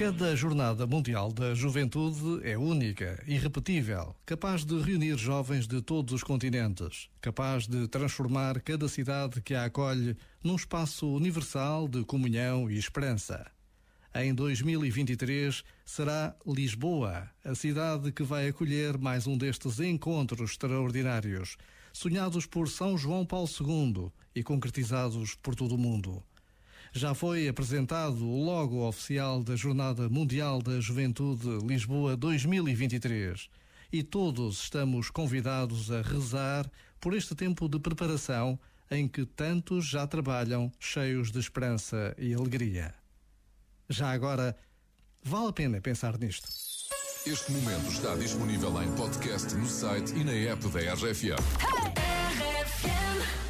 Cada Jornada Mundial da Juventude é única, irrepetível, capaz de reunir jovens de todos os continentes, capaz de transformar cada cidade que a acolhe num espaço universal de comunhão e esperança. Em 2023 será Lisboa, a cidade que vai acolher mais um destes encontros extraordinários, sonhados por São João Paulo II e concretizados por todo o mundo já foi apresentado o logo oficial da Jornada Mundial da Juventude Lisboa 2023 e todos estamos convidados a rezar por este tempo de preparação em que tantos já trabalham cheios de esperança e alegria. Já agora, vale a pena pensar nisto. Este momento está disponível em podcast no site e na app da RFM. Hey! Call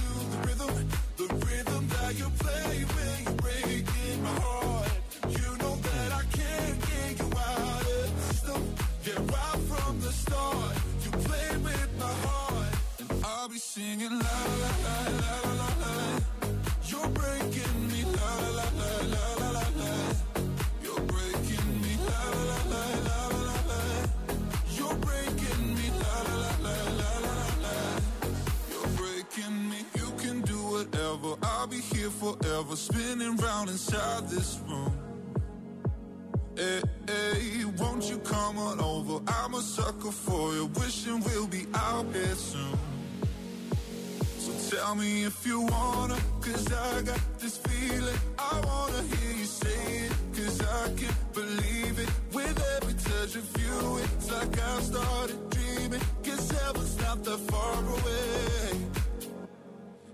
be here forever, spinning round inside this room. Hey, hey, won't you come on over? I'm a sucker for you, wishing we'll be out here soon. So tell me if you wanna, cause I got this feeling. I wanna hear you say it, cause I can't believe it. With every touch of you, it's like I've started dreaming. Cause heaven's not that far away.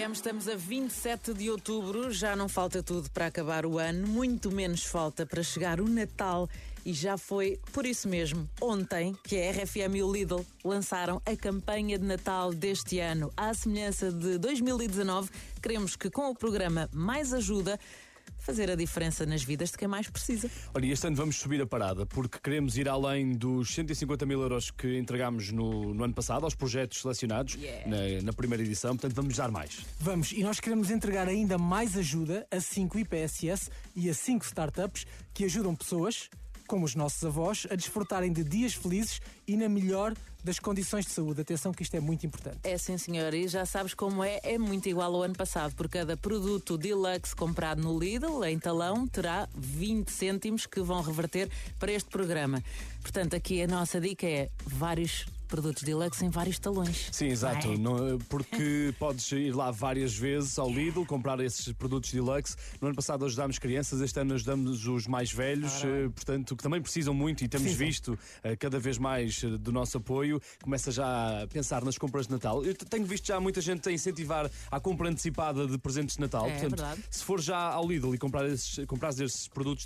RFM, estamos a 27 de outubro, já não falta tudo para acabar o ano, muito menos falta para chegar o Natal e já foi por isso mesmo, ontem, que a RFM e o Lidl lançaram a campanha de Natal deste ano. À semelhança de 2019, queremos que com o programa Mais Ajuda fazer a diferença nas vidas de quem mais precisa. Olha, este ano vamos subir a parada porque queremos ir além dos 150 mil euros que entregámos no, no ano passado aos projetos selecionados yeah. na, na, primeira edição, portanto vamos dar mais. Vamos, e nós queremos entregar ainda mais ajuda a 5 IPSS e a 5 startups que ajudam pessoas como os nossos avós, a desfrutarem de dias felizes e na melhor das condições de saúde. Atenção que isto é muito importante. É sim, senhor. E já sabes como é, é muito igual ao ano passado. Por cada produto deluxe comprado no Lidl, em talão, terá 20 cêntimos que vão reverter para este programa. Portanto, aqui a nossa dica é vários produtos deluxe em vários talões. Sim, exato. É? Não, porque podes ir lá várias vezes ao Lidl comprar esses produtos deluxe. No ano passado ajudámos crianças, este ano ajudamos os mais velhos, ah, portanto, que também precisam muito e temos sim, visto sim. cada vez mais eh, do nosso apoio. Começa já a pensar nas compras de Natal. Eu tenho visto já muita gente a incentivar a compra antecipada de presentes de Natal. É, portanto, verdade. se for já ao Lidl e comprar esses, comprar esses produtos